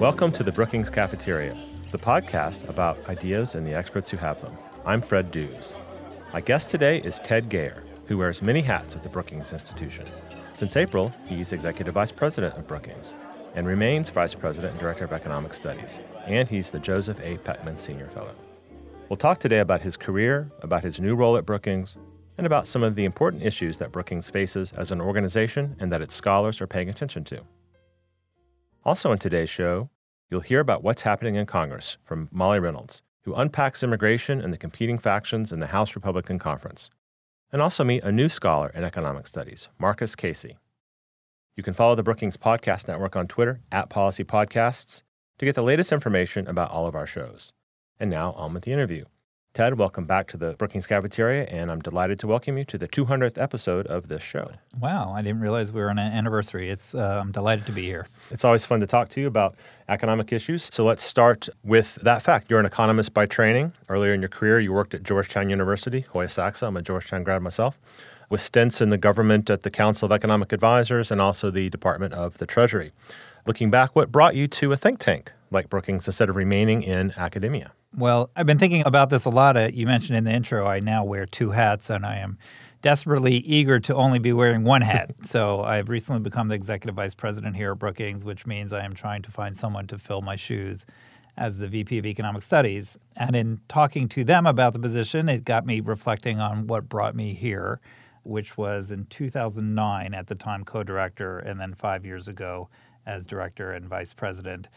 Welcome to the Brookings Cafeteria, the podcast about ideas and the experts who have them. I'm Fred Dews. My guest today is Ted Gayer, who wears many hats at the Brookings Institution. Since April, he's Executive Vice President of Brookings and remains Vice President and Director of Economic Studies, and he's the Joseph A. Pechman Senior Fellow. We'll talk today about his career, about his new role at Brookings, and about some of the important issues that Brookings faces as an organization and that its scholars are paying attention to. Also, in today's show, you'll hear about what's happening in Congress from Molly Reynolds, who unpacks immigration and the competing factions in the House Republican Conference, and also meet a new scholar in economic studies, Marcus Casey. You can follow the Brookings Podcast Network on Twitter at Policy Podcasts to get the latest information about all of our shows. And now on with the interview. Ted, welcome back to the Brookings Cafeteria, and I'm delighted to welcome you to the 200th episode of this show. Wow, I didn't realize we were on an anniversary. It's uh, I'm delighted to be here. It's always fun to talk to you about economic issues. So let's start with that fact. You're an economist by training. Earlier in your career, you worked at Georgetown University, Hoya Saxa. I'm a Georgetown grad myself, with stints in the government at the Council of Economic Advisors and also the Department of the Treasury. Looking back, what brought you to a think tank like Brookings instead of remaining in academia? Well, I've been thinking about this a lot. Uh, you mentioned in the intro, I now wear two hats, and I am desperately eager to only be wearing one hat. so I've recently become the executive vice president here at Brookings, which means I am trying to find someone to fill my shoes as the VP of Economic Studies. And in talking to them about the position, it got me reflecting on what brought me here, which was in 2009, at the time co director, and then five years ago as director and vice president.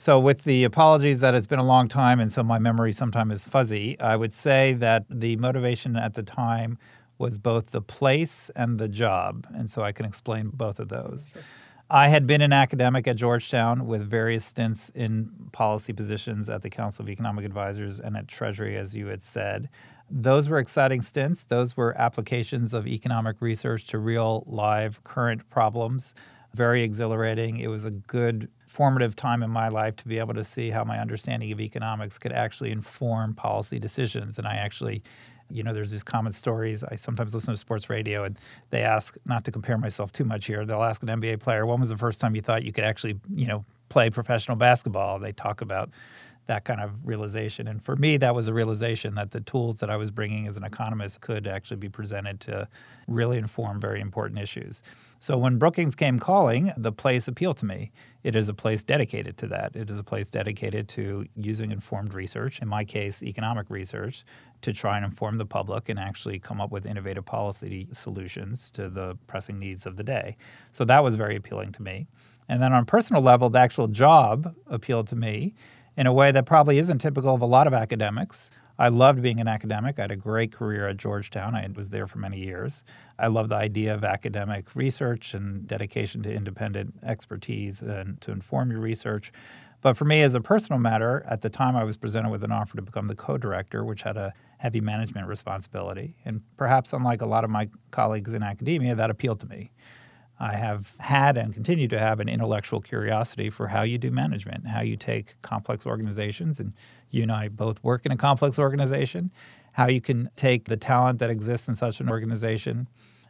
So, with the apologies that it's been a long time and so my memory sometimes is fuzzy, I would say that the motivation at the time was both the place and the job. And so I can explain both of those. Sure. I had been an academic at Georgetown with various stints in policy positions at the Council of Economic Advisors and at Treasury, as you had said. Those were exciting stints. Those were applications of economic research to real, live, current problems. Very exhilarating. It was a good formative time in my life to be able to see how my understanding of economics could actually inform policy decisions. And I actually, you know, there's these common stories. I sometimes listen to sports radio and they ask, not to compare myself too much here, they'll ask an NBA player, when was the first time you thought you could actually, you know, play professional basketball? They talk about that kind of realization. And for me, that was a realization that the tools that I was bringing as an economist could actually be presented to really inform very important issues. So when Brookings came calling, the place appealed to me. It is a place dedicated to that. It is a place dedicated to using informed research, in my case, economic research, to try and inform the public and actually come up with innovative policy solutions to the pressing needs of the day. So that was very appealing to me. And then on a personal level, the actual job appealed to me in a way that probably isn't typical of a lot of academics. I loved being an academic. I had a great career at Georgetown. I was there for many years. I love the idea of academic research and dedication to independent expertise and to inform your research. But for me, as a personal matter, at the time I was presented with an offer to become the co director, which had a heavy management responsibility. And perhaps, unlike a lot of my colleagues in academia, that appealed to me. I have had and continue to have an intellectual curiosity for how you do management, how you take complex organizations, and you and I both work in a complex organization, how you can take the talent that exists in such an organization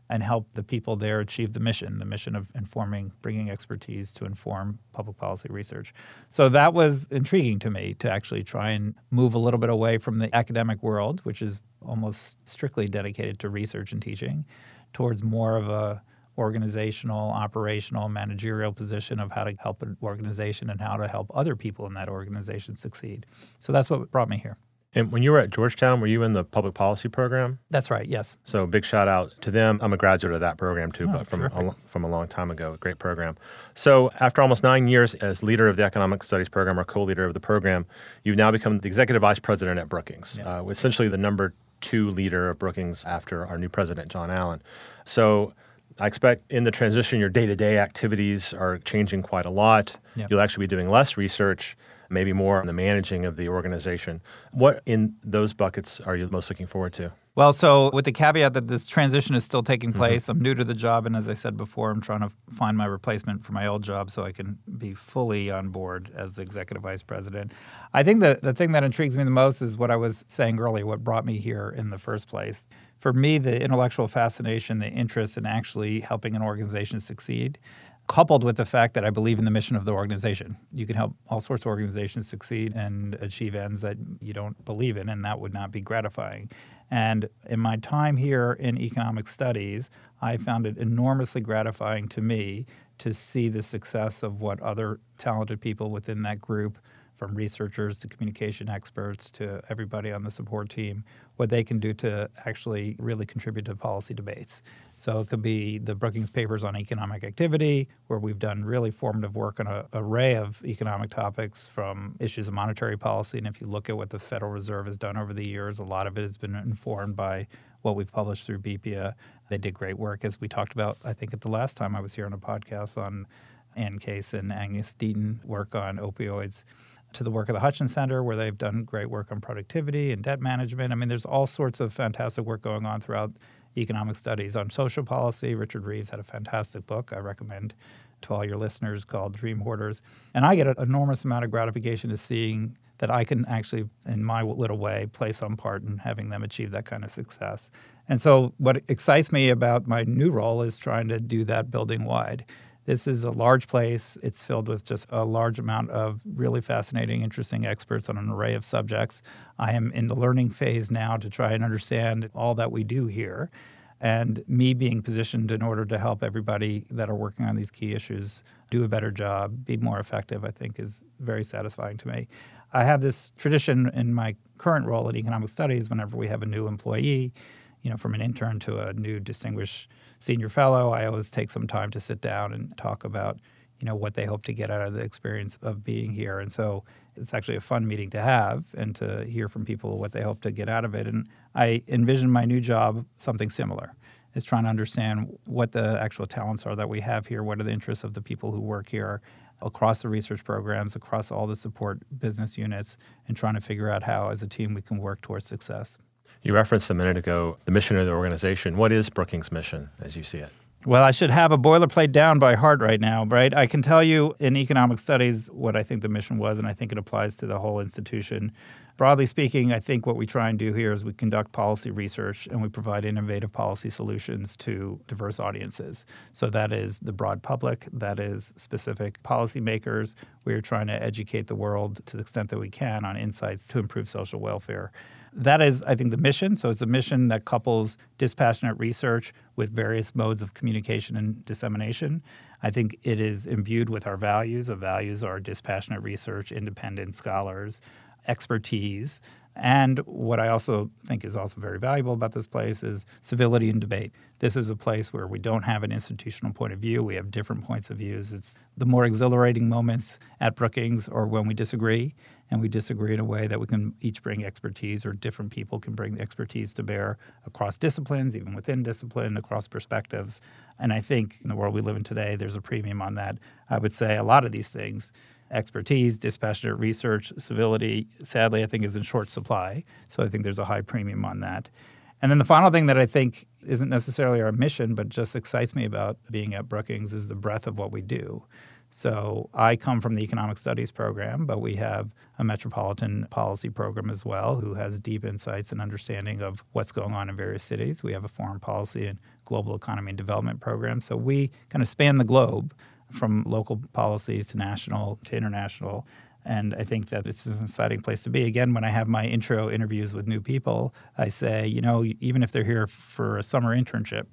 and help the people there achieve the mission, the mission of informing, bringing expertise to inform public policy research. So that was intriguing to me to actually try and move a little bit away from the academic world, which is almost strictly dedicated to research and teaching, towards more of a organizational, operational, managerial position of how to help an organization and how to help other people in that organization succeed. So that's what brought me here. And when you were at Georgetown, were you in the public policy program? That's right. Yes. So big shout out to them. I'm a graduate of that program too, oh, but from a, from a long time ago. Great program. So after almost nine years as leader of the economic studies program or co-leader of the program, you've now become the executive vice president at Brookings, yeah. uh, essentially the number two leader of Brookings after our new president, John Allen. So I expect in the transition, your day to day activities are changing quite a lot. Yep. You'll actually be doing less research, maybe more on the managing of the organization. What in those buckets are you most looking forward to? Well, so with the caveat that this transition is still taking mm-hmm. place, mm-hmm. I'm new to the job. And as I said before, I'm trying to find my replacement for my old job so I can be fully on board as the executive vice president. I think that the thing that intrigues me the most is what I was saying earlier, what brought me here in the first place for me, the intellectual fascination, the interest in actually helping an organization succeed, coupled with the fact that I believe in the mission of the organization. You can help all sorts of organizations succeed and achieve ends that you don't believe in, and that would not be gratifying. And in my time here in economic studies, I found it enormously gratifying to me to see the success of what other talented people within that group from researchers to communication experts to everybody on the support team, what they can do to actually really contribute to policy debates. So it could be the Brookings papers on economic activity, where we've done really formative work on an array of economic topics from issues of monetary policy. And if you look at what the Federal Reserve has done over the years, a lot of it has been informed by what we've published through BPEA. They did great work, as we talked about, I think, at the last time I was here on a podcast on Anne Case and Angus Deaton work on opioids to the work of the Hutchins Center, where they've done great work on productivity and debt management. I mean, there's all sorts of fantastic work going on throughout economic studies on social policy. Richard Reeves had a fantastic book I recommend to all your listeners called Dream Hoarders. And I get an enormous amount of gratification to seeing that I can actually, in my little way, play some part in having them achieve that kind of success. And so, what excites me about my new role is trying to do that building wide. This is a large place. It's filled with just a large amount of really fascinating, interesting experts on an array of subjects. I am in the learning phase now to try and understand all that we do here. And me being positioned in order to help everybody that are working on these key issues do a better job, be more effective, I think is very satisfying to me. I have this tradition in my current role at Economic Studies whenever we have a new employee, you know, from an intern to a new distinguished senior fellow, I always take some time to sit down and talk about, you know, what they hope to get out of the experience of being here. And so it's actually a fun meeting to have and to hear from people what they hope to get out of it. And I envision my new job something similar. Is trying to understand what the actual talents are that we have here, what are the interests of the people who work here across the research programs, across all the support business units, and trying to figure out how, as a team, we can work towards success. You referenced a minute ago the mission of the organization. What is Brookings' mission as you see it? Well, I should have a boilerplate down by heart right now, right? I can tell you in economic studies what I think the mission was, and I think it applies to the whole institution. Broadly speaking, I think what we try and do here is we conduct policy research and we provide innovative policy solutions to diverse audiences. So that is the broad public, that is specific policymakers. We are trying to educate the world to the extent that we can on insights to improve social welfare. That is, I think, the mission. So it's a mission that couples dispassionate research with various modes of communication and dissemination. I think it is imbued with our values. Our values are dispassionate research, independent scholars, expertise. And what I also think is also very valuable about this place is civility and debate. This is a place where we don't have an institutional point of view. We have different points of views. It's the more exhilarating moments at Brookings or when we disagree, and we disagree in a way that we can each bring expertise or different people can bring expertise to bear across disciplines, even within discipline, across perspectives. And I think in the world we live in today, there's a premium on that. I would say a lot of these things expertise, dispassionate research, civility, sadly, I think is in short supply. So I think there's a high premium on that. And then the final thing that I think isn't necessarily our mission, but just excites me about being at Brookings is the breadth of what we do. So I come from the economic studies program, but we have a metropolitan policy program as well, who has deep insights and understanding of what's going on in various cities. We have a foreign policy and global economy and development program. So we kind of span the globe from local policies to national to international. And I think that it's an exciting place to be. Again, when I have my intro interviews with new people, I say, you know, even if they're here for a summer internship,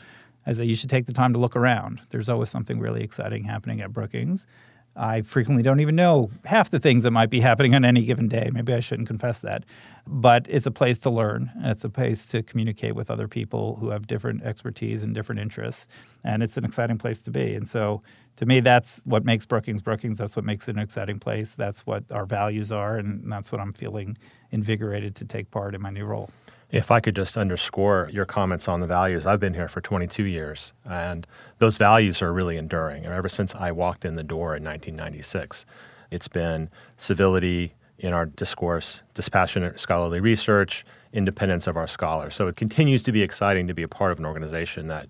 I that you should take the time to look around. There's always something really exciting happening at Brookings. I frequently don't even know half the things that might be happening on any given day. Maybe I shouldn't confess that. But it's a place to learn. It's a place to communicate with other people who have different expertise and different interests. And it's an exciting place to be. And so to me, that's what makes Brookings Brookings. That's what makes it an exciting place. That's what our values are. And that's what I'm feeling invigorated to take part in my new role. If I could just underscore your comments on the values, I've been here for 22 years, and those values are really enduring. And Ever since I walked in the door in 1996, it's been civility in our discourse, dispassionate scholarly research, independence of our scholars. So it continues to be exciting to be a part of an organization that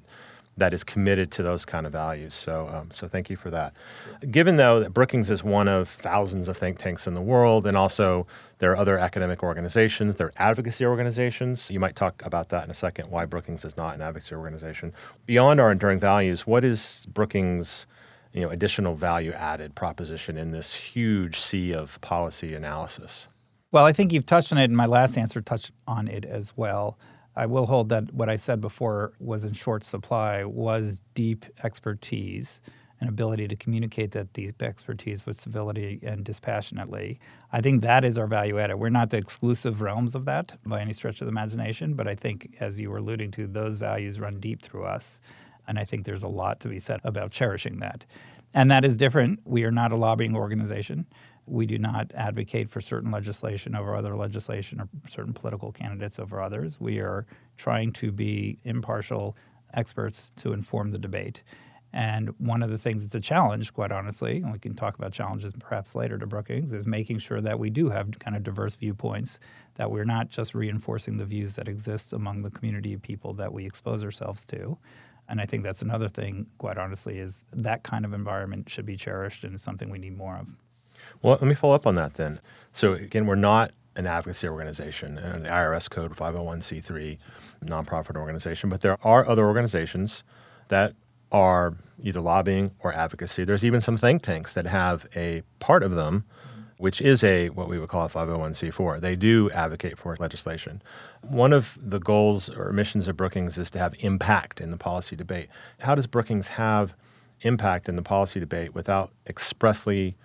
that is committed to those kind of values. So, um, so thank you for that. Given though that Brookings is one of thousands of think tanks in the world, and also there are other academic organizations, there are advocacy organizations. You might talk about that in a second. Why Brookings is not an advocacy organization. Beyond our enduring values, what is Brookings' you know, additional value added proposition in this huge sea of policy analysis? Well, I think you've touched on it, and my last answer touched on it as well. I will hold that what I said before was in short supply was deep expertise and ability to communicate that deep expertise with civility and dispassionately. I think that is our value added. We're not the exclusive realms of that by any stretch of the imagination, but I think, as you were alluding to, those values run deep through us. And I think there's a lot to be said about cherishing that. And that is different. We are not a lobbying organization. We do not advocate for certain legislation over other legislation or certain political candidates over others. We are trying to be impartial experts to inform the debate. And one of the things that's a challenge, quite honestly, and we can talk about challenges perhaps later to Brookings, is making sure that we do have kind of diverse viewpoints, that we're not just reinforcing the views that exist among the community of people that we expose ourselves to. And I think that's another thing, quite honestly, is that kind of environment should be cherished and is something we need more of. Well, let me follow up on that then. So, again, we're not an advocacy organization an IRS code 501c3 nonprofit organization, but there are other organizations that are either lobbying or advocacy. There's even some think tanks that have a part of them which is a what we would call a 501c4. They do advocate for legislation. One of the goals or missions of Brookings is to have impact in the policy debate. How does Brookings have impact in the policy debate without expressly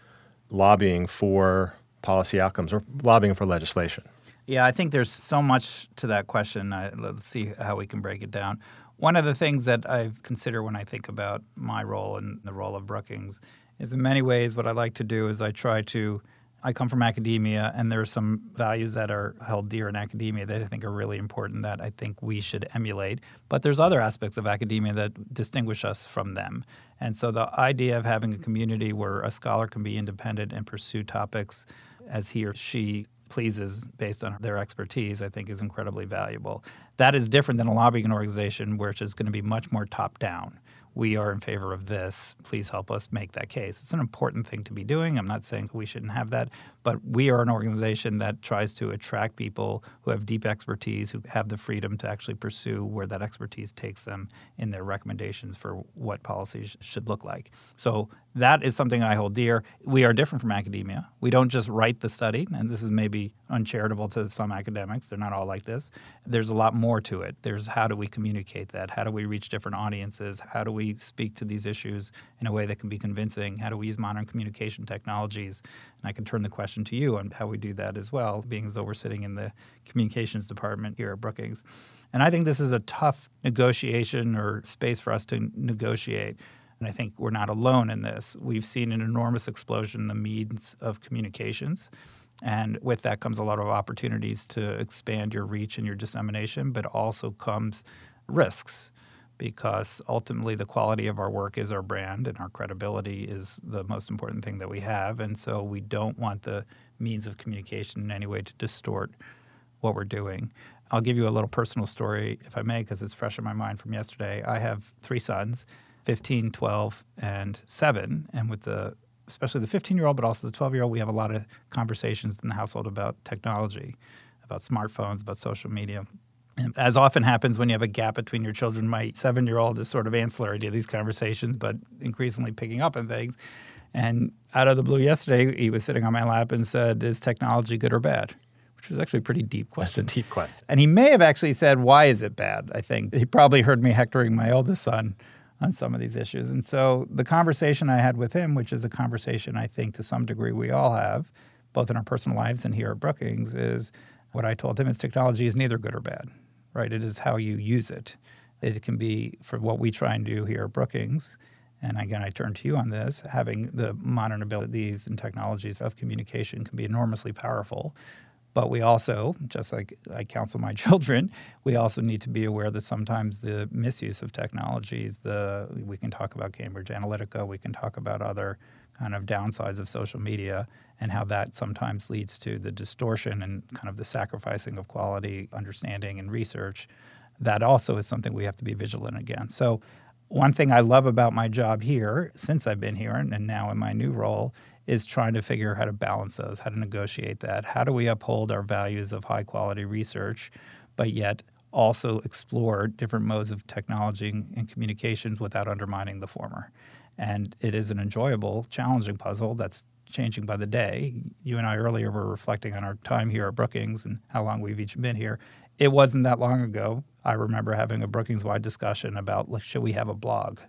lobbying for policy outcomes or lobbying for legislation? Yeah, I think there's so much to that question. I, let's see how we can break it down. One of the things that I consider when I think about my role and the role of Brookings is in many ways what I like to do is I try to I come from academia, and there are some values that are held dear in academia that I think are really important that I think we should emulate. But there's other aspects of academia that distinguish us from them. And so the idea of having a community where a scholar can be independent and pursue topics as he or she pleases based on their expertise, I think is incredibly valuable. That is different than a lobbying organization, which is going to be much more top down we are in favor of this. Please help us make that case. It's an important thing to be doing. I'm not saying we shouldn't have that, but we are an organization that tries to attract people who have deep expertise, who have the freedom to actually pursue where that expertise takes them in their recommendations for what policies should look like. So that is something I hold dear. We are different from academia. We don't just write the study, and this is maybe uncharitable to some academics. They're not all like this. There's a lot more to it. There's how do we communicate that? How do we reach different audiences? How do we speak to these issues in a way that can be convincing? How do we use modern communication technologies? And I can turn the question to you on how we do that as well, being as though we're sitting in the communications department here at Brookings. And I think this is a tough negotiation or space for us to negotiate and I think we're not alone in this. We've seen an enormous explosion in the means of communications. And with that comes a lot of opportunities to expand your reach and your dissemination, but also comes risks because ultimately the quality of our work is our brand and our credibility is the most important thing that we have. And so we don't want the means of communication in any way to distort what we're doing. I'll give you a little personal story, if I may, because it's fresh in my mind from yesterday. I have three sons 15, 12, and 7. And with the especially the 15 year old, but also the 12 year old, we have a lot of conversations in the household about technology, about smartphones, about social media. And as often happens when you have a gap between your children, my seven year old is sort of ancillary to these conversations, but increasingly picking up on things. And out of the blue yesterday, he was sitting on my lap and said, Is technology good or bad? Which was actually a pretty deep question. That's a deep question. And he may have actually said, Why is it bad? I think he probably heard me hectoring my oldest son on some of these issues. And so the conversation I had with him, which is a conversation I think to some degree we all have, both in our personal lives and here at Brookings, is what I told him is technology is neither good or bad, right? It is how you use it. It can be for what we try and do here at Brookings. And again, I turn to you on this. Having the modern abilities and technologies of communication can be enormously powerful. But we also, just like I counsel my children, we also need to be aware that sometimes the misuse of technologies, the we can talk about Cambridge Analytica, we can talk about other kind of downsides of social media and how that sometimes leads to the distortion and kind of the sacrificing of quality understanding and research. That also is something we have to be vigilant against. So one thing I love about my job here, since I've been here and, now in my new role, is trying to figure out how to balance those, how to negotiate that. How do we uphold our values of high quality research, but yet also explore different modes of technology and communications without undermining the former? And it is an enjoyable, challenging puzzle that's changing by the day. You and I earlier were reflecting on our time here at Brookings and how long we've each been here. It wasn't that long ago. I remember having a Brookings wide discussion about like, should we have a blog?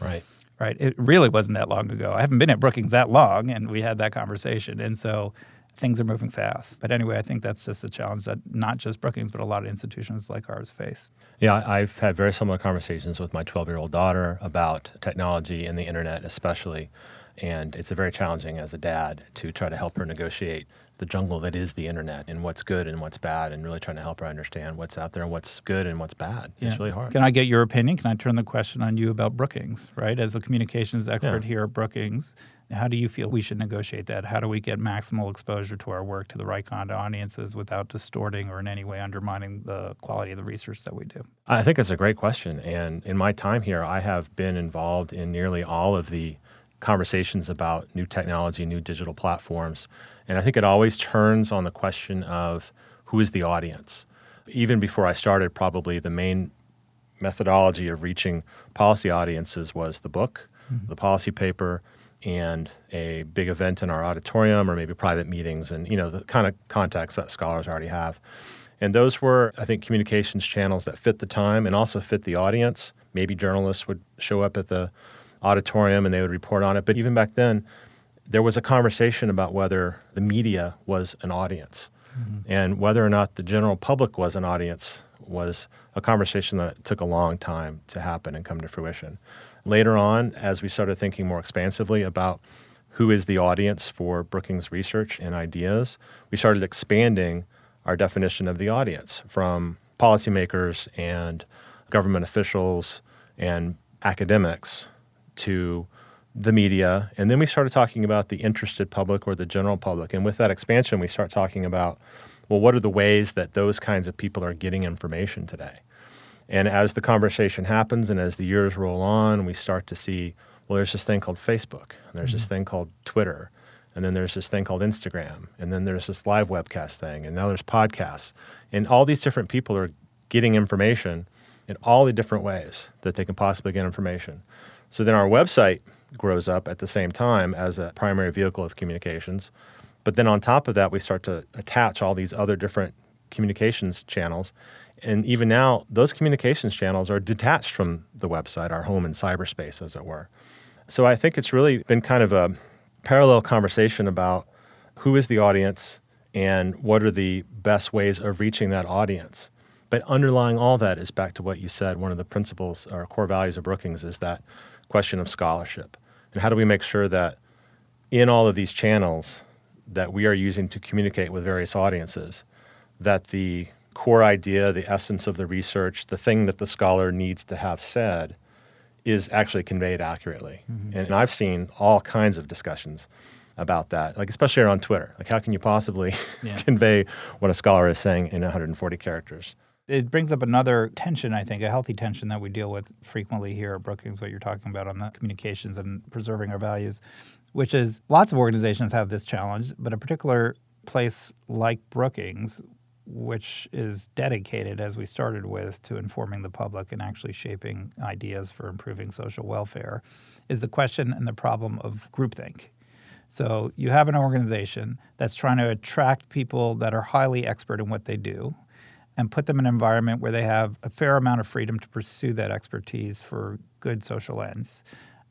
Right. Right. It really wasn't that long ago. I haven't been at Brookings that long, and we had that conversation. And so things are moving fast. But anyway, I think that's just a challenge that not just Brookings, but a lot of institutions like ours face. Yeah, I've had very similar conversations with my 12 year old daughter about technology and the internet, especially. And it's a very challenging as a dad to try to help her negotiate the jungle that is the internet and what's good and what's bad and really trying to help her understand what's out there and what's good and what's bad. Yeah. It's really hard. Can I get your opinion? Can I turn the question on you about Brookings, right? As a communications expert yeah. here at Brookings, how do you feel we should negotiate that? How do we get maximal exposure to our work to the right kind of audiences without distorting or in any way undermining the quality of the research that we do? I think it's a great question. And in my time here, I have been involved in nearly all of the conversations about new technology, new digital platforms. And I think it always turns on the question of who is the audience. Even before I started, probably the main methodology of reaching policy audiences was the book, mm-hmm. the policy paper, and a big event in our auditorium or maybe private meetings and you know the kind of contacts that scholars already have and those were i think communications channels that fit the time and also fit the audience maybe journalists would show up at the auditorium and they would report on it. But even back then there was a conversation about whether the media was an audience. Mm-hmm. and whether or not the general public was an audience was a conversation that took a long time to happen and come to fruition. Later on, as we started thinking more expansively about who is the audience for Brookings research and ideas, we started expanding our definition of the audience from policymakers and government officials and academics to the media. And then we started talking about the interested public or the general public. And with that expansion, we start talking about well, what are the ways that those kinds of people are getting information today? And as the conversation happens and as the years roll on, we start to see well, there's this thing called Facebook, and there's mm-hmm. this thing called Twitter, and then there's this thing called Instagram, and then there's this live webcast thing, and now there's podcasts. And all these different people are getting information in all the different ways that they can possibly get information. So then our website grows up at the same time as a primary vehicle of communications. But then on top of that, we start to attach all these other different communications channels and even now, those communications channels are detached from the website, our home in cyberspace, as it were. So I think it's really been kind of a parallel conversation about who is the audience and what are the best ways of reaching that audience. But underlying all that is back to what you said. One of the principles or core values of Brookings is that question of scholarship. And how do we make sure that in all of these channels that we are using to communicate with various audiences, that the core idea, the essence of the research, the thing that the scholar needs to have said is actually conveyed accurately. Mm-hmm. And, and I've seen all kinds of discussions about that, like especially on Twitter. Like, how can you possibly yeah. convey what a scholar is saying in 140 characters? It brings up another tension, I think, a healthy tension that we deal with frequently here at Brookings, what you're talking about on the communications and preserving our values, which is lots of organizations have this challenge, but a particular place like Brookings, which is dedicated, as we started with, to informing the public and actually shaping ideas for improving social welfare, is the question and the problem of groupthink. So you have an organization that's trying to attract people that are highly expert in what they do and put them in an environment where they have a fair amount of freedom to pursue that expertise for good social ends.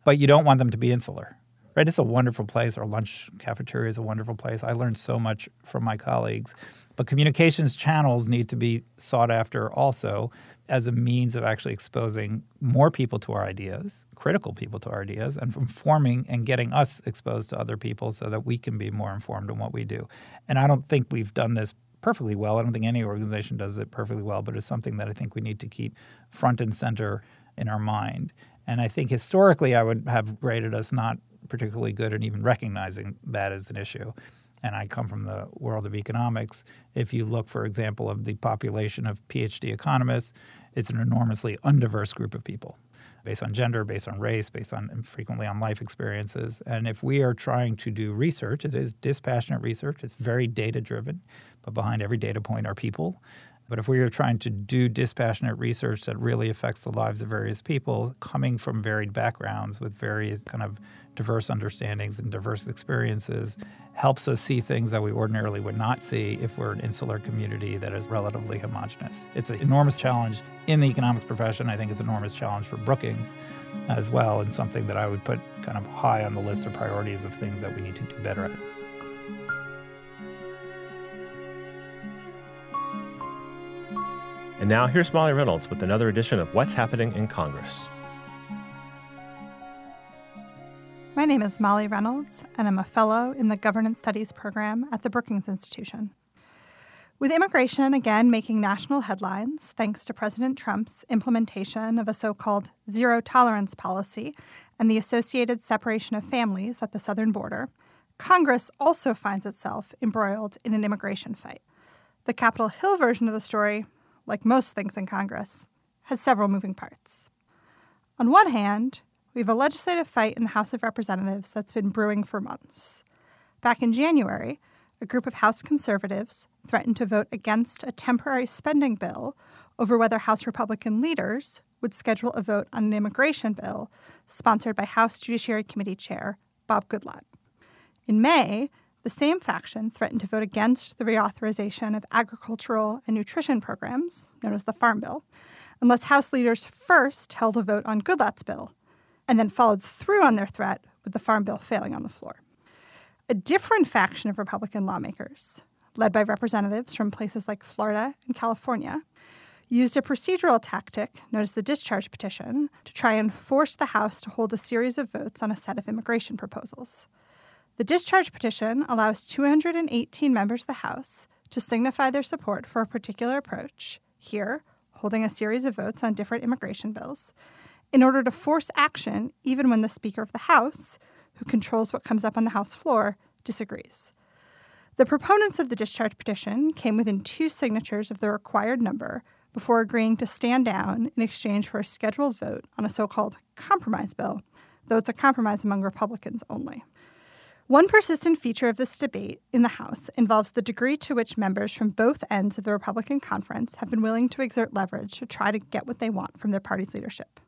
But you don't want them to be insular. Right? It's a wonderful place. Our lunch cafeteria is a wonderful place. I learned so much from my colleagues but communications channels need to be sought after also as a means of actually exposing more people to our ideas, critical people to our ideas, and informing and getting us exposed to other people so that we can be more informed in what we do. And I don't think we've done this perfectly well. I don't think any organization does it perfectly well, but it's something that I think we need to keep front and center in our mind. And I think historically, I would have rated us not particularly good at even recognizing that as an issue and I come from the world of economics, if you look, for example, of the population of PhD economists, it's an enormously undiverse group of people based on gender, based on race, based on frequently on life experiences. And if we are trying to do research, it is dispassionate research, it's very data driven, but behind every data point are people. But if we are trying to do dispassionate research that really affects the lives of various people coming from varied backgrounds with various kind of diverse understandings and diverse experiences, helps us see things that we ordinarily would not see if we're an insular community that is relatively homogenous. It's an enormous challenge in the economics profession. I think it's an enormous challenge for Brookings as well, and something that I would put kind of high on the list of priorities of things that we need to do better at. And now here's Molly Reynolds with another edition of What's Happening in Congress. My name is Molly Reynolds, and I'm a fellow in the Governance Studies program at the Brookings Institution. With immigration again making national headlines thanks to President Trump's implementation of a so called zero tolerance policy and the associated separation of families at the southern border, Congress also finds itself embroiled in an immigration fight. The Capitol Hill version of the story, like most things in Congress, has several moving parts. On one hand, we have a legislative fight in the House of Representatives that's been brewing for months. Back in January, a group of House conservatives threatened to vote against a temporary spending bill over whether House Republican leaders would schedule a vote on an immigration bill sponsored by House Judiciary Committee Chair Bob Goodlatte. In May, the same faction threatened to vote against the reauthorization of agricultural and nutrition programs, known as the Farm Bill, unless House leaders first held a vote on Goodlatte's bill and then followed through on their threat with the Farm Bill failing on the floor. A different faction of Republican lawmakers, led by representatives from places like Florida and California, used a procedural tactic known as the discharge petition to try and force the House to hold a series of votes on a set of immigration proposals. The discharge petition allows 218 members of the House to signify their support for a particular approach, here, holding a series of votes on different immigration bills, in order to force action even when the Speaker of the House, who controls what comes up on the House floor, disagrees. The proponents of the discharge petition came within two signatures of the required number before agreeing to stand down in exchange for a scheduled vote on a so called compromise bill, though it's a compromise among Republicans only. One persistent feature of this debate in the House involves the degree to which members from both ends of the Republican conference have been willing to exert leverage to try to get what they want from their party's leadership.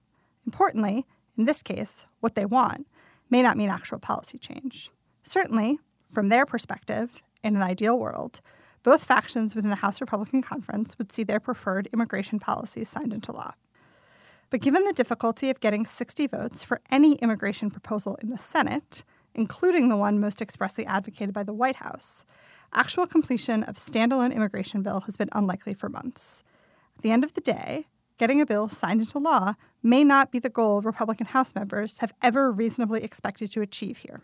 Importantly, in this case, what they want may not mean actual policy change. Certainly, from their perspective, in an ideal world, both factions within the House Republican Conference would see their preferred immigration policies signed into law. But given the difficulty of getting 60 votes for any immigration proposal in the Senate, including the one most expressly advocated by the White House, actual completion of standalone immigration bill has been unlikely for months. At the end of the day, getting a bill signed into law may not be the goal Republican House members have ever reasonably expected to achieve here.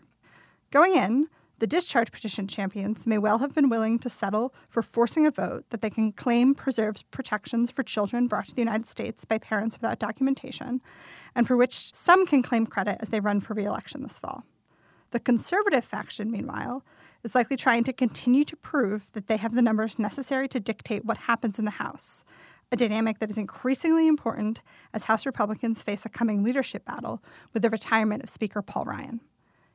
Going in, the discharge petition champions may well have been willing to settle for forcing a vote that they can claim preserves protections for children brought to the United States by parents without documentation, and for which some can claim credit as they run for reelection this fall. The conservative faction, meanwhile, is likely trying to continue to prove that they have the numbers necessary to dictate what happens in the House, a dynamic that is increasingly important as House Republicans face a coming leadership battle with the retirement of Speaker Paul Ryan.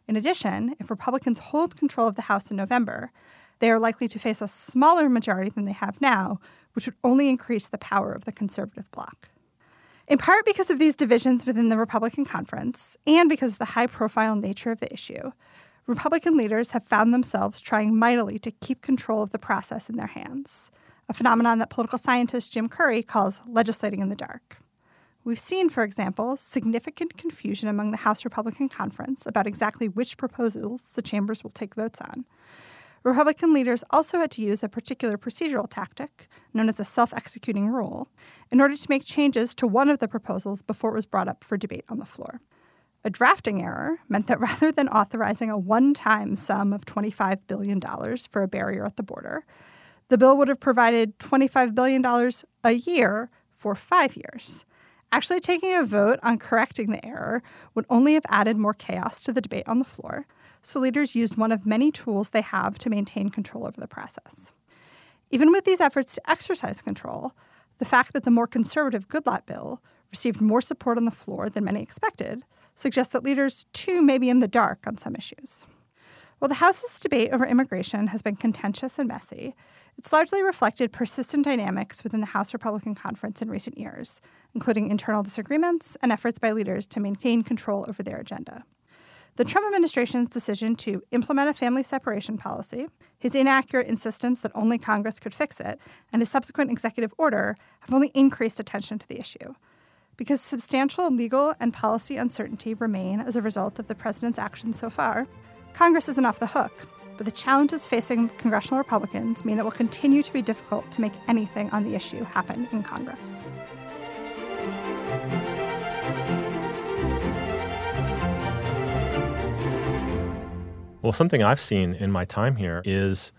In addition, if Republicans hold control of the House in November, they are likely to face a smaller majority than they have now, which would only increase the power of the conservative bloc. In part because of these divisions within the Republican conference, and because of the high profile nature of the issue, Republican leaders have found themselves trying mightily to keep control of the process in their hands a phenomenon that political scientist Jim Curry calls legislating in the dark. We've seen, for example, significant confusion among the House Republican Conference about exactly which proposals the chambers will take votes on. Republican leaders also had to use a particular procedural tactic, known as a self executing rule, in order to make changes to one of the proposals before it was brought up for debate on the floor. A drafting error meant that rather than authorizing a one time sum of $25 billion for a barrier at the border, the bill would have provided $25 billion a year for five years. Actually, taking a vote on correcting the error would only have added more chaos to the debate on the floor, so leaders used one of many tools they have to maintain control over the process. Even with these efforts to exercise control, the fact that the more conservative Goodlatte bill received more support on the floor than many expected suggests that leaders, too, may be in the dark on some issues. While the House's debate over immigration has been contentious and messy, It's largely reflected persistent dynamics within the House Republican Conference in recent years, including internal disagreements and efforts by leaders to maintain control over their agenda. The Trump administration's decision to implement a family separation policy, his inaccurate insistence that only Congress could fix it, and his subsequent executive order have only increased attention to the issue. Because substantial legal and policy uncertainty remain as a result of the president's actions so far, Congress isn't off the hook but the challenges facing congressional Republicans mean it will continue to be difficult to make anything on the issue happen in Congress. Well, something I've seen in my time here is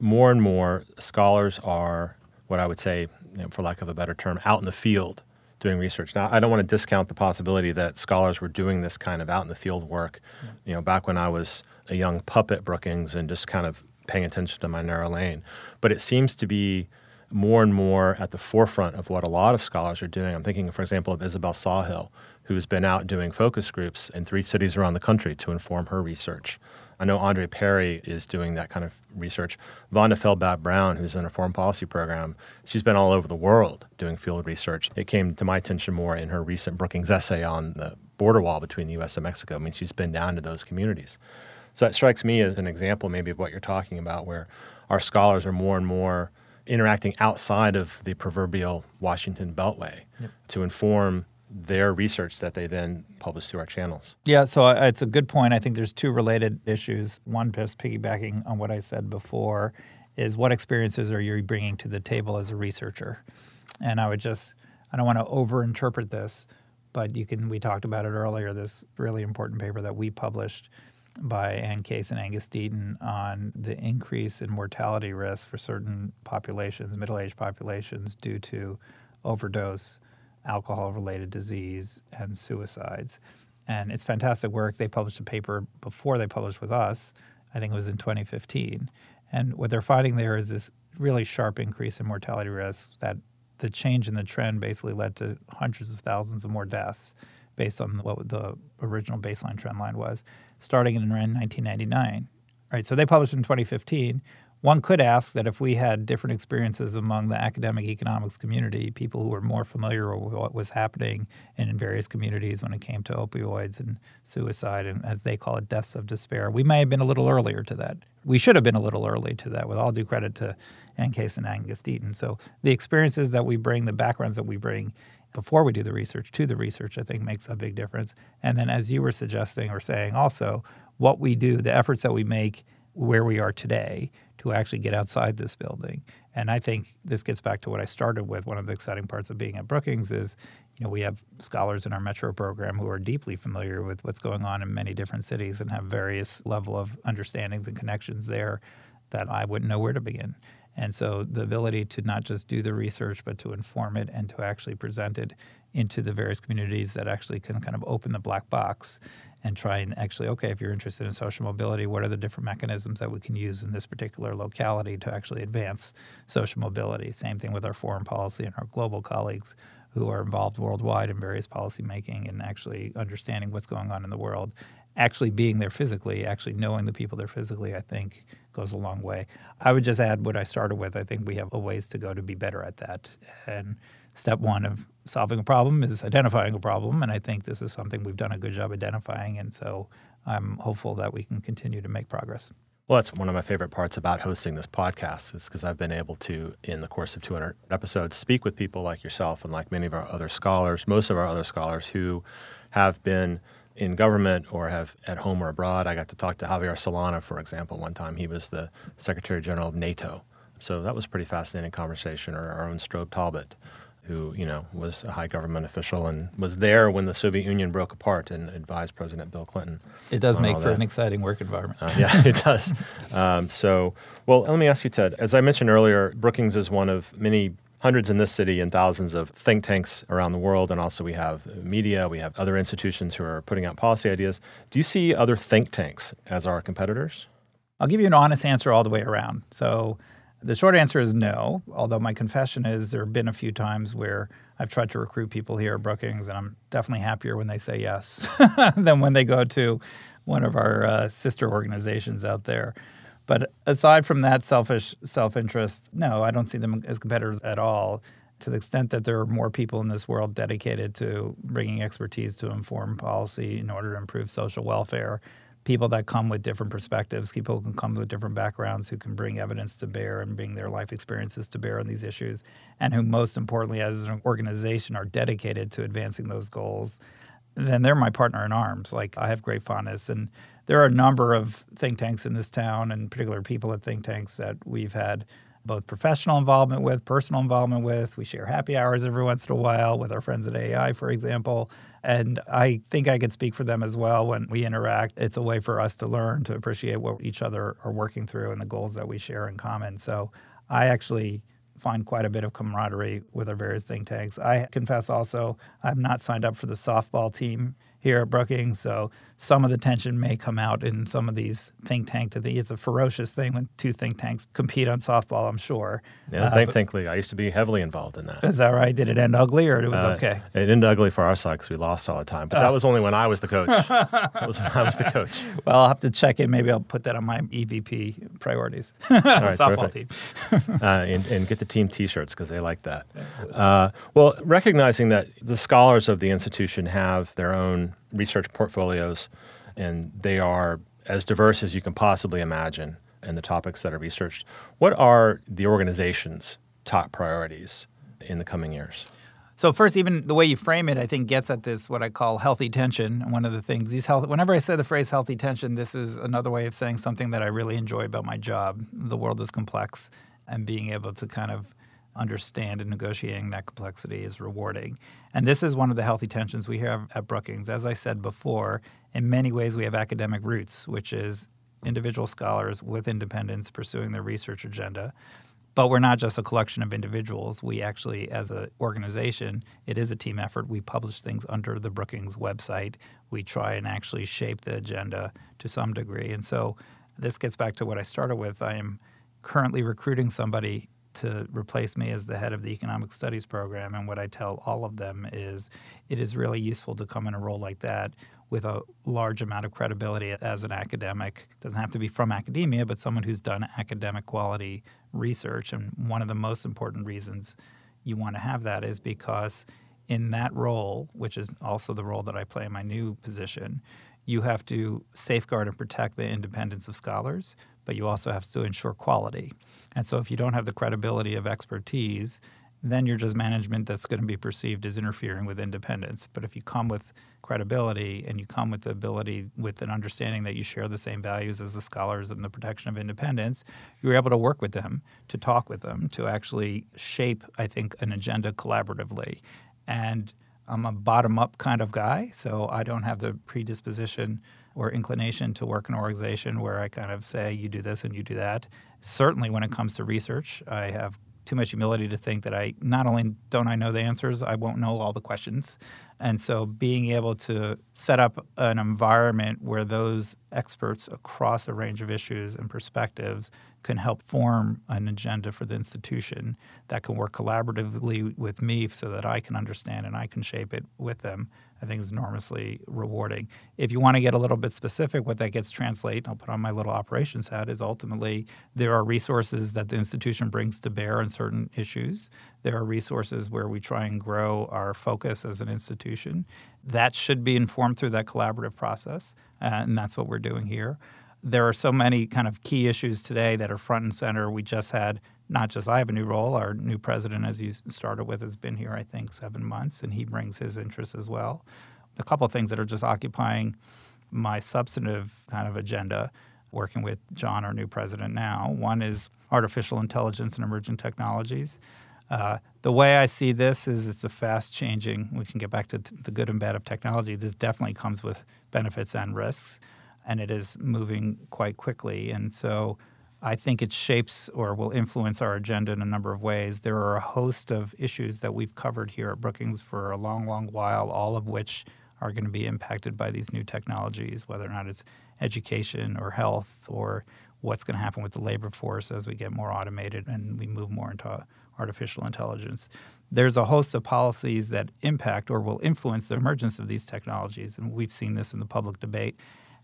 more and more scholars are what I would say, for lack of a better term, out in the field doing research. Now, I don't want to discount the possibility that scholars were doing this kind of out in the field work. You know, back when I was a young pup at Brookings and just kind of paying attention to my narrow lane. But it seems to be more and more at the forefront of what a lot of scholars are doing. I'm thinking, for example, of Isabel Sawhill, who's been out doing focus groups in three cities around the country to inform her research. I know Andre Perry is doing that kind of research. Vanda Felbab-Brown, who's in a foreign policy program, she's been all over the world doing field research. It came to my attention more in her recent Brookings essay on the border wall between the U.S. and Mexico. I mean, she's been down to those communities. So that strikes me as an example, maybe, of what you're talking about, where our scholars are more and more interacting outside of the proverbial Washington Beltway yep. to inform their research that they then publish through our channels. Yeah, so uh, it's a good point. I think there's two related issues. One, just piggybacking on what I said before, is what experiences are you bringing to the table as a researcher? And I would just, I don't want to overinterpret this, but you can, we talked about it earlier, this really important paper that we published by Anne Case and Angus Deaton on the increase in mortality risk for certain populations, middle aged populations, due to overdose, alcohol related disease, and suicides. And it's fantastic work. They published a paper before they published with us, I think it was in 2015. And what they're finding there is this really sharp increase in mortality risk that the change in the trend basically led to hundreds of thousands of more deaths based on what the original baseline trend line was starting in around 1999. Right, so they published in 2015. One could ask that if we had different experiences among the academic economics community, people who were more familiar with what was happening in various communities when it came to opioids and suicide and, as they call it, deaths of despair, we may have been a little earlier to that. We should have been a little early to that, with all due credit to Anne Case and Angus Deaton. So the experiences that we bring, the backgrounds that we bring, before we do the research to the research, I think makes a big difference. And then, as you were suggesting or saying also, what we do, the efforts that we make where we are today to actually get outside this building. And I think this gets back to what I started with. One of the exciting parts of being at Brookings is, you know, we have scholars in our metro program who are deeply familiar with what's going on in many different cities and have various level of understandings and connections there that I wouldn't know where to begin. And so the ability to not just do the research, but to inform it and to actually present it into the various communities that actually can kind of open the black box and try and actually, okay, if you're interested in social mobility, what are the different mechanisms that we can use in this particular locality to actually advance social mobility? Same thing with our foreign policy and our global colleagues who are involved worldwide in various policy making and actually understanding what's going on in the world. Actually being there physically, actually knowing the people there physically, I think goes a long way. I would just add what I started with. I think we have a ways to go to be better at that. And step one of solving a problem is identifying a problem. And I think this is something we've done a good job identifying. And so I'm hopeful that we can continue to make progress. Well, that's one of my favorite parts about hosting this podcast is because I've been able to, in the course of 200 episodes, speak with people like yourself and like many of our other scholars, most of our other scholars who have been in government or have at home or abroad. I got to talk to Javier Solana, for example, one time. He was the Secretary General of NATO. So that was a pretty fascinating conversation. Or our own Strobe Talbott, who, you know, was a high government official and was there when the Soviet Union broke apart and advised President Bill Clinton. It does make for that. an exciting work environment. Uh, yeah, it does. Um, so, well, let me ask you, Ted. As I mentioned earlier, Brookings is one of many hundreds in this city and thousands of think tanks around the world. And also, we have media, we have other institutions who are putting out policy ideas. Do you see other think tanks as our competitors? I'll give you an honest answer all the way around. So, the short answer is no, although my confession is there have been a few times where I've tried to recruit people here at Brookings, and I'm definitely happier when they say yes than when they go to one of our uh, sister organizations out there. But aside from that selfish self interest, no, I don't see them as competitors at all. To the extent that there are more people in this world dedicated to bringing expertise to inform policy in order to improve social welfare, people that come with different perspectives, people who can come with different backgrounds, who can bring evidence to bear and bring their life experiences to bear on these issues, and who, most importantly, as an organization, are dedicated to advancing those goals, then they're my partner in arms. Like, I have great fondness. And there are a number of think tanks in this town, and particular people at think tanks that we've had both professional involvement with, personal involvement with. We share happy hours every once in a while with our friends at AEI, for example. And I think I could speak for them as well when we interact. It's a way for us to learn, to appreciate what each other are working through and the goals that we share in common. So I actually find quite a bit of camaraderie with our various think tanks. I confess also, I've not signed up for the softball team here at Brookings. So some of the tension may come out in some of these think tank to the it's a ferocious thing when two think tanks compete on softball, I'm sure. Yeah, uh, think tank league. I used to be heavily involved in that. Is that right? Did it end ugly or it was uh, okay? It ended ugly for our side because we lost all the time. But uh. that was only when I was the coach. that was when I was the coach. Well, I'll have to check it. Maybe I'll put that on my EVP priorities. all right, softball terrific. team. uh, and, and, get the team T-shirts because they like that. Uh, well, recognizing that the scholars of the institution have their own research portfolios, and they are as diverse as you can possibly imagine in the topics that are researched. What are the organization's top priorities in the coming years? So first, even the way you frame it, I think gets at this what I call healthy tension. And one of the things these health, whenever I say the phrase healthy tension, this is another way of saying something that I really enjoy about my job. The world is complex, and being able to kind of understand and negotiating that complexity is rewarding. And this is one of the healthy tensions we have at Brookings. As I said before, in many ways we have academic roots, which is individual scholars with independence pursuing their research agenda. But we're not just a collection of individuals. We actually, as an organization, it is a team effort. We publish things under the Brookings website. We try and actually shape the agenda to some degree. And so this gets back to what I started with. I am currently recruiting somebody to replace me as the head of the economic studies program. And what I tell all of them is it is really useful to come in a role like that with a large amount of credibility as an academic. It doesn't have to be from academia, but someone who's done academic quality research. And one of the most important reasons you want to have that is because in that role, which is also the role that I play in my new position, you have to safeguard and protect the independence of scholars, but you also have to ensure quality. And so if you don't have the credibility of expertise, then you're just management that's going to be perceived as interfering with independence. But if you come with credibility and you come with the ability, with an understanding that you share the same values as the scholars and the protection of independence, you're able to work with them, to talk with them, to actually shape, I think, an agenda collaboratively. And I'm a bottom up kind of guy, so I don't have the predisposition or inclination to work in an organization where I kind of say, you do this and you do that. Certainly, when it comes to research, I have too much humility to think that I not only don't I know the answers, I won't know all the questions. And so being able to set up an environment where those experts across a range of issues and perspectives can help form an agenda for the institution that can work collaboratively with me so that I can understand and I can shape it with them, I think is enormously rewarding. If you want to get a little bit specific, what that gets translate, I'll put on my little operations hat, is ultimately there are resources that the institution brings to bear on certain issues. There are resources where we try and grow our focus as an institution. That should be informed through that collaborative process, uh, and that's what we're doing here there are so many kind of key issues today that are front and center. We just had not just I have a new role. Our new president, as you started with, has been here I think seven months, and he brings his interests as well. A couple of things that are just occupying my substantive kind of agenda. Working with John, our new president now. One is artificial intelligence and emerging technologies. Uh, the way I see this is it's a fast changing, we can get back to the good and bad of technology. This definitely comes with benefits and risks and it is moving quite quickly. And so I think it shapes or will influence our agenda in a number of ways. There are a host of issues that we've covered here at Brookings for a long, long while, all of which are going to be impacted by these new technologies, whether or not it's education or health or what's going to happen with the labor force as we get more automated and we move more into artificial intelligence. There's a host of policies that impact or will influence the emergence of these technologies, and we've seen this in the public debate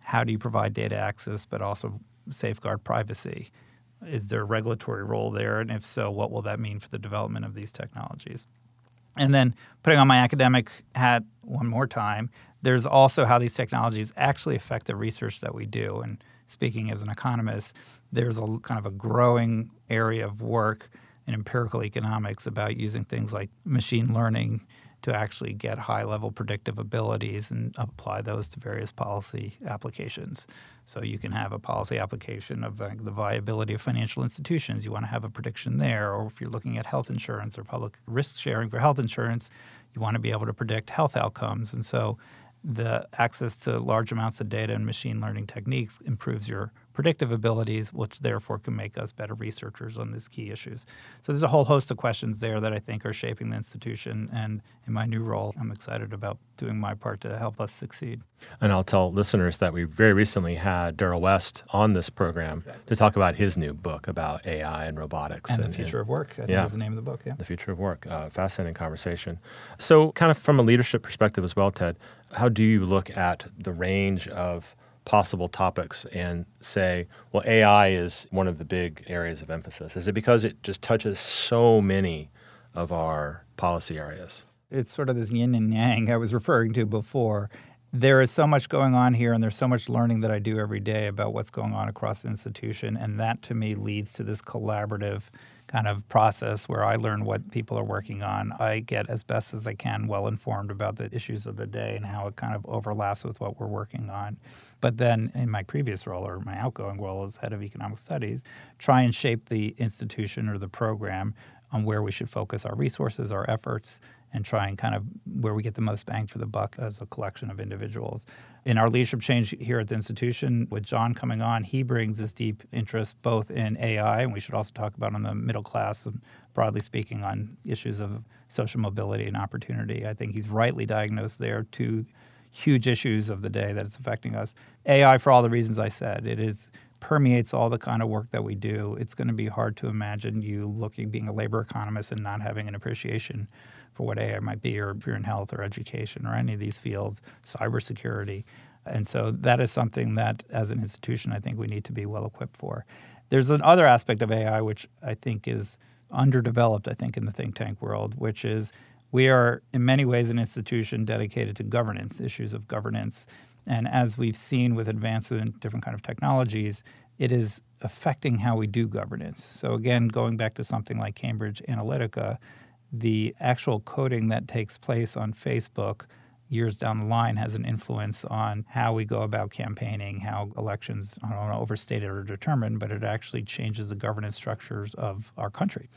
how do you provide data access, but also safeguard privacy? Is there a regulatory role there? And if so, what will that mean for the development of these technologies? And then putting on my academic hat one more time, there's also how these technologies actually affect the research that we do. And speaking as an economist, there's a kind of a growing area of work in empirical economics about using things like machine learning to actually get high level predictive abilities and apply those to various policy applications. So you can have a policy application of uh, the viability of financial institutions. You want to have a prediction there. Or if you're looking at health insurance or public risk sharing for health insurance, you want to be able to predict health outcomes. And so the access to large amounts of data and machine learning techniques improves your predictive abilities, which therefore can make us better researchers on these key issues. So there's a whole host of questions there that I think are shaping the institution. And in my new role, I'm excited about doing my part to help us succeed. And I'll tell listeners that we very recently had Darrell West on this program exactly. to talk about his new book about AI and robotics. And, and the future and, of work. I yeah. the name of the book. Yeah. The future of work. Uh, fascinating conversation. So, kind of from a leadership perspective as well, Ted, how do you look at the range of possible topics and say, well, AI is one of the big areas of emphasis? Is it because it just touches so many of our policy areas? It's sort of this yin and yang I was referring to before. There is so much going on here, and there's so much learning that I do every day about what's going on across the institution. And that to me leads to this collaborative kind of process where I learn what people are working on. I get as best as I can well informed about the issues of the day and how it kind of overlaps with what we're working on. But then in my previous role or my outgoing role as head of economic studies, try and shape the institution or the program on where we should focus our resources, our efforts, and try and kind of where we get the most bang for the buck as a collection of individuals. In our leadership change here at the institution, with John coming on, he brings this deep interest both in AI, and we should also talk about on the middle class, and broadly speaking, on issues of social mobility and opportunity. I think he's rightly diagnosed there two huge issues of the day that is affecting us. AI, for all the reasons I said, it is permeates all the kind of work that we do. It's going to be hard to imagine you looking being a labor economist and not having an appreciation for what AI might be, or if you're in health or education or any of these fields, cybersecurity. And so that is something that, as an institution, I think we need to be well equipped for. There's another aspect of AI which I think is underdeveloped, I think, in the think tank world, which is we are, in many ways, an institution dedicated to governance, issues of governance. And as we've seen with advances in different kind of technologies, it is affecting how we do governance. So again, going back to something like Cambridge Analytica, the actual coding that takes place on Facebook years down the line has an influence on how we go about campaigning, how elections, I don't overstated or determined, but it actually changes the governance structures of our country.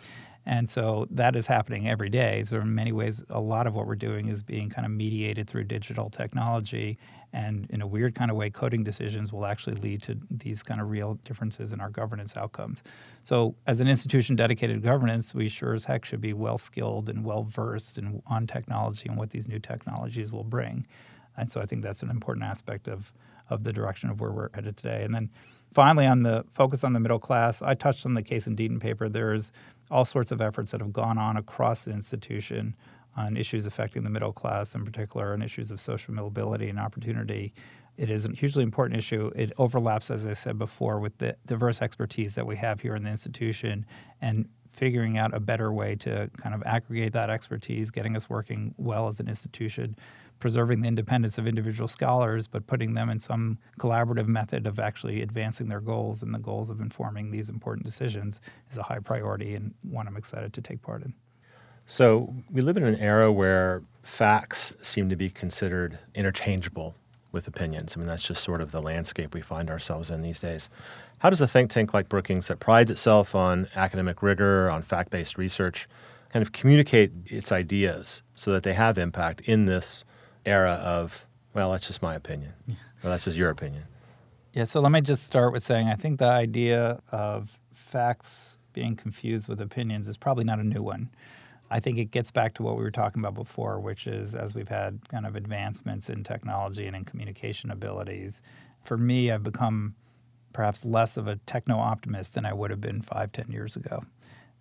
And so that is happening every day. So, in many ways, a lot of what we're doing is being kind of mediated through digital technology. And in a weird kind of way, coding decisions will actually lead to these kind of real differences in our governance outcomes. So, as an institution dedicated to governance, we sure as heck should be well skilled and well versed in, on technology and what these new technologies will bring. And so, I think that's an important aspect of, of the direction of where we're headed today. And then finally, on the focus on the middle class, I touched on the Case and Deaton paper. There's all sorts of efforts that have gone on across the institution on issues affecting the middle class, in particular, on issues of social mobility and opportunity. It is a hugely important issue. It overlaps, as I said before, with the diverse expertise that we have here in the institution and figuring out a better way to kind of aggregate that expertise, getting us working well as an institution preserving the independence of individual scholars, but putting them in some collaborative method of actually advancing their goals and the goals of informing these important decisions is a high priority and one I'm excited to take part in. So, we live in an era where facts seem to be considered interchangeable with opinions. I mean, that's just sort of the landscape we find ourselves in these days. How does a think tank like Brookings, that prides itself on academic rigor, on fact based research, kind of communicate its ideas so that they have impact in this era of, well, that's just my opinion. Yeah. Well, that's just your opinion. Yeah, so let me just start with saying I think the idea of facts being confused with opinions is probably not a new one. I think it gets back to what we were talking about before, which is as we've had kind of advancements in technology and in communication abilities, for me, I've become perhaps less of a techno optimist than I would have been five, ten years ago.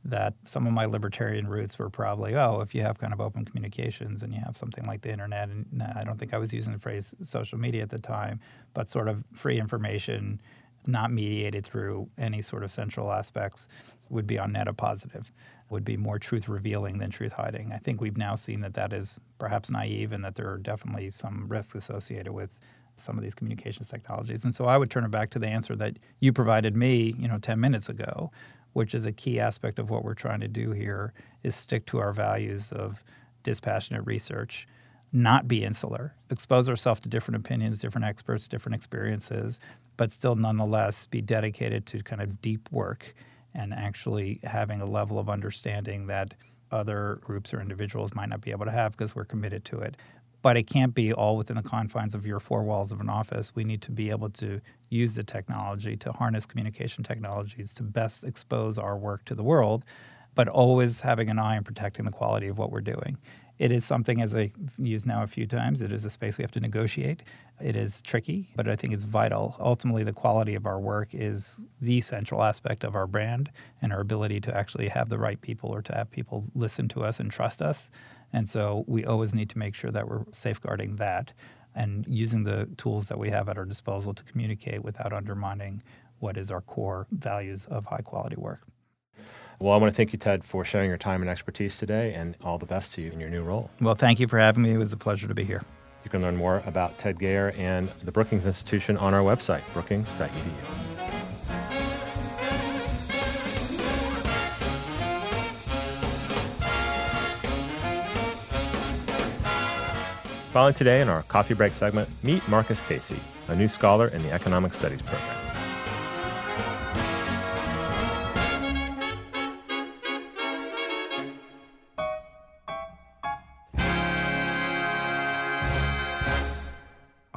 That some of my libertarian roots were probably, oh, if you have kind of open communications and you have something like the internet, and I don't think I was using the phrase social media at the time, but sort of free information not mediated through any sort of central aspects, would be on net a positive, would be more truth revealing than truth hiding. I think we've now seen that that is perhaps naive and that there are definitely some risks associated with some of these communications technologies. And so I would turn it back to the answer that you provided me, you know, 10 minutes ago, which is a key aspect of what we're trying to do here is stick to our values of dispassionate research, not be insular, expose ourselves to different opinions, different experts, different experiences, but still nonetheless be dedicated to kind of deep work and actually having a level of understanding that other groups or individuals might not be able to have because we're committed to it. But it can't be all within the confines of your four walls of an office. We need to be able to use the technology to harness communication technologies to best expose our work to the world, but always having an eye on protecting the quality of what we're doing. It is something, as I used now a few times, it is a space we have to negotiate. It is tricky, but I think it's vital. Ultimately, the quality of our work is the central aspect of our brand and our ability to actually have the right people or to have people listen to us and trust us. And so we always need to make sure that we're safeguarding that and using the tools that we have at our disposal to communicate without undermining what is our core values of high quality work. Well, I want to thank you, Ted, for sharing your time and expertise today, and all the best to you in your new role. Well, thank you for having me. It was a pleasure to be here. You can learn more about Ted Gayer and the Brookings Institution on our website, brookings.edu. Following today in our coffee break segment, meet Marcus Casey, a new scholar in the Economic Studies program.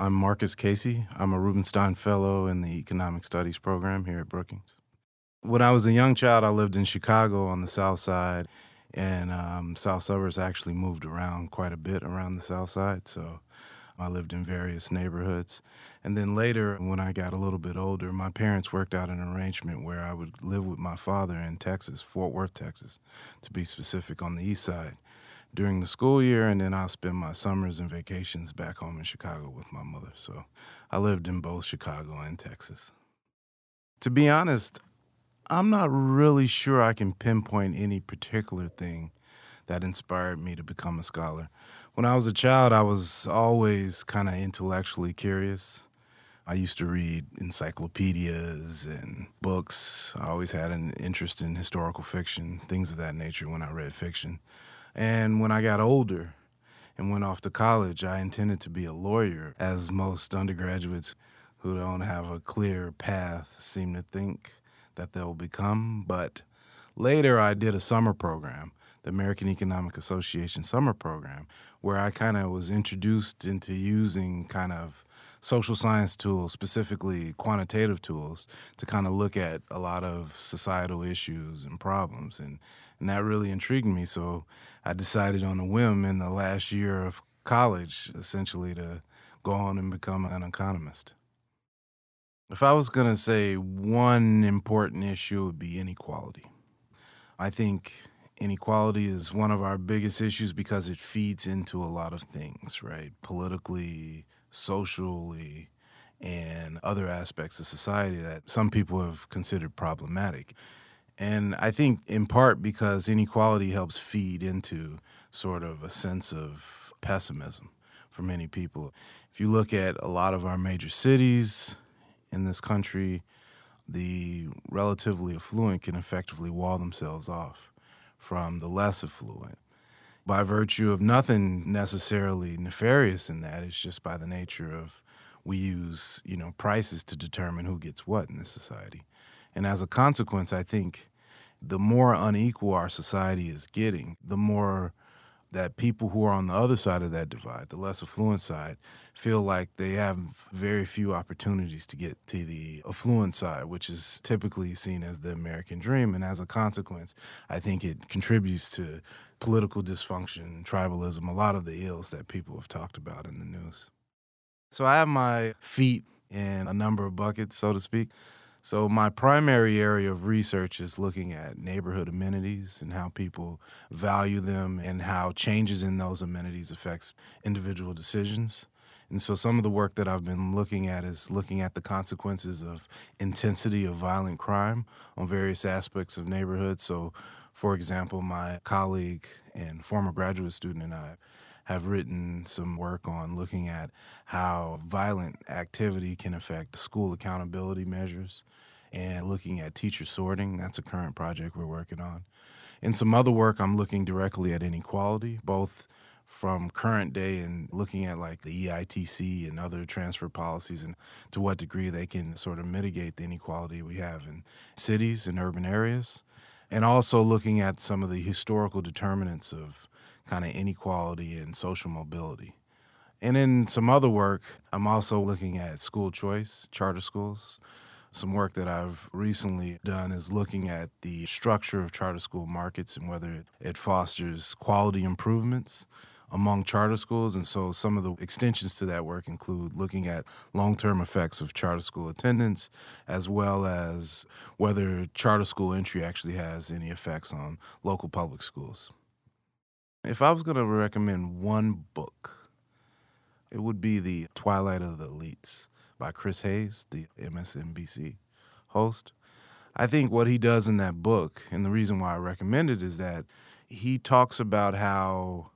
I'm Marcus Casey. I'm a Rubenstein Fellow in the Economic Studies program here at Brookings. When I was a young child, I lived in Chicago on the South Side, and um, South Suburbs actually moved around quite a bit around the South Side. So I lived in various neighborhoods. And then later, when I got a little bit older, my parents worked out an arrangement where I would live with my father in Texas, Fort Worth, Texas, to be specific, on the east side during the school year, and then I'll spend my summers and vacations back home in Chicago with my mother. So I lived in both Chicago and Texas. To be honest, I'm not really sure I can pinpoint any particular thing that inspired me to become a scholar. When I was a child, I was always kind of intellectually curious. I used to read encyclopedias and books. I always had an interest in historical fiction, things of that nature when I read fiction. And when I got older and went off to college, I intended to be a lawyer, as most undergraduates who don't have a clear path seem to think that they'll become. But later, I did a summer program, the American Economic Association summer program, where I kind of was introduced into using kind of social science tools, specifically quantitative tools, to kind of look at a lot of societal issues and problems. And, and that really intrigued me. So I decided on a whim in the last year of college, essentially, to go on and become an economist. If I was going to say one important issue, it would be inequality. I think inequality is one of our biggest issues because it feeds into a lot of things, right? Politically, socially, and other aspects of society that some people have considered problematic. And I think in part because inequality helps feed into sort of a sense of pessimism for many people. If you look at a lot of our major cities in this country, the relatively affluent can effectively wall themselves off from the less affluent by virtue of nothing necessarily nefarious in that. It's just by the nature of we use, you know, prices to determine who gets what in this society. And as a consequence, I think the more unequal our society is getting, the more that people who are on the other side of that divide, the less affluent side, feel like they have very few opportunities to get to the affluent side, which is typically seen as the American dream. And as a consequence, I think it contributes to political dysfunction, tribalism, a lot of the ills that people have talked about in the news. So I have my feet in a number of buckets, so to speak. So my primary area of research is looking at neighborhood amenities and how people value them and how changes in those amenities affects individual decisions. And so some of the work that I've been looking at is looking at the consequences of intensity of violent crime on various aspects of neighborhoods. So, for example, my colleague and former graduate student and I have written some work on looking at how violent activity can affect school accountability measures and looking at teacher sorting. That's a current project we're working on. In some other work, I'm looking directly at inequality, both from current day and looking at like the EITC and other transfer policies and to what degree they can sort of mitigate the inequality we have in cities and urban areas. And also looking at some of the historical determinants of kind of inequality and social mobility. And in some other work, I'm also looking at school choice, charter schools. Some work that I've recently done is looking at the structure of charter school markets and whether it fosters quality improvements among charter schools. And so some of the extensions to that work include looking at long term effects of charter school attendance, as well as whether charter school entry actually has any effects on local public schools. If I was going to recommend one book, it would be The Twilight of the Elites by Chris Hayes, the MSNBC host. I think what he does in that book, and the reason why I recommend it, is that he talks about how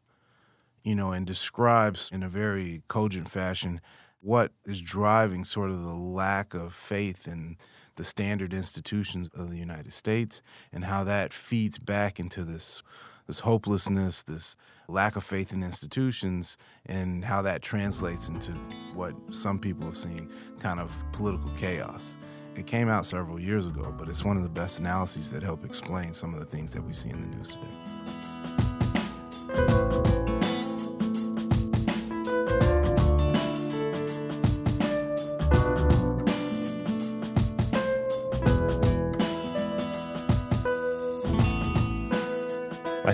you know, and describes in a very cogent fashion what is driving sort of the lack of faith in the standard institutions of the United States and how that feeds back into this this hopelessness, this lack of faith in institutions, and how that translates into what some people have seen kind of political chaos. It came out several years ago, but it's one of the best analyses that help explain some of the things that we see in the news today.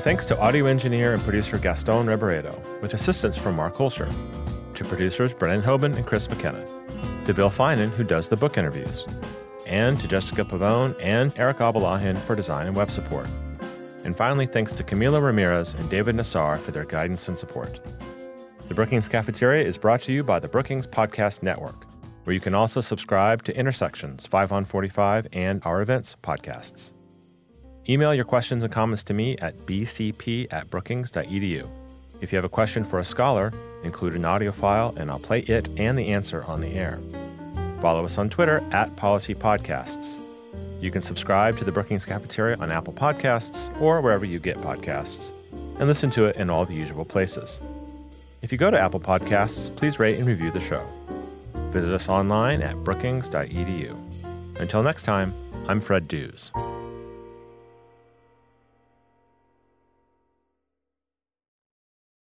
Thanks to audio engineer and producer Gaston Reboredo, with assistance from Mark Holscher, to producers Brennan Hoban and Chris McKenna, to Bill Finan, who does the book interviews, and to Jessica Pavone and Eric Abalahin for design and web support. And finally, thanks to Camila Ramirez and David Nassar for their guidance and support. The Brookings Cafeteria is brought to you by the Brookings Podcast Network, where you can also subscribe to Intersections 5 on 45 and our events podcasts. Email your questions and comments to me at bcp at brookings.edu. If you have a question for a scholar, include an audio file and I'll play it and the answer on the air. Follow us on Twitter at Policy Podcasts. You can subscribe to the Brookings Cafeteria on Apple Podcasts or wherever you get podcasts, and listen to it in all the usual places. If you go to Apple Podcasts, please rate and review the show. Visit us online at brookings.edu. Until next time, I'm Fred Dews.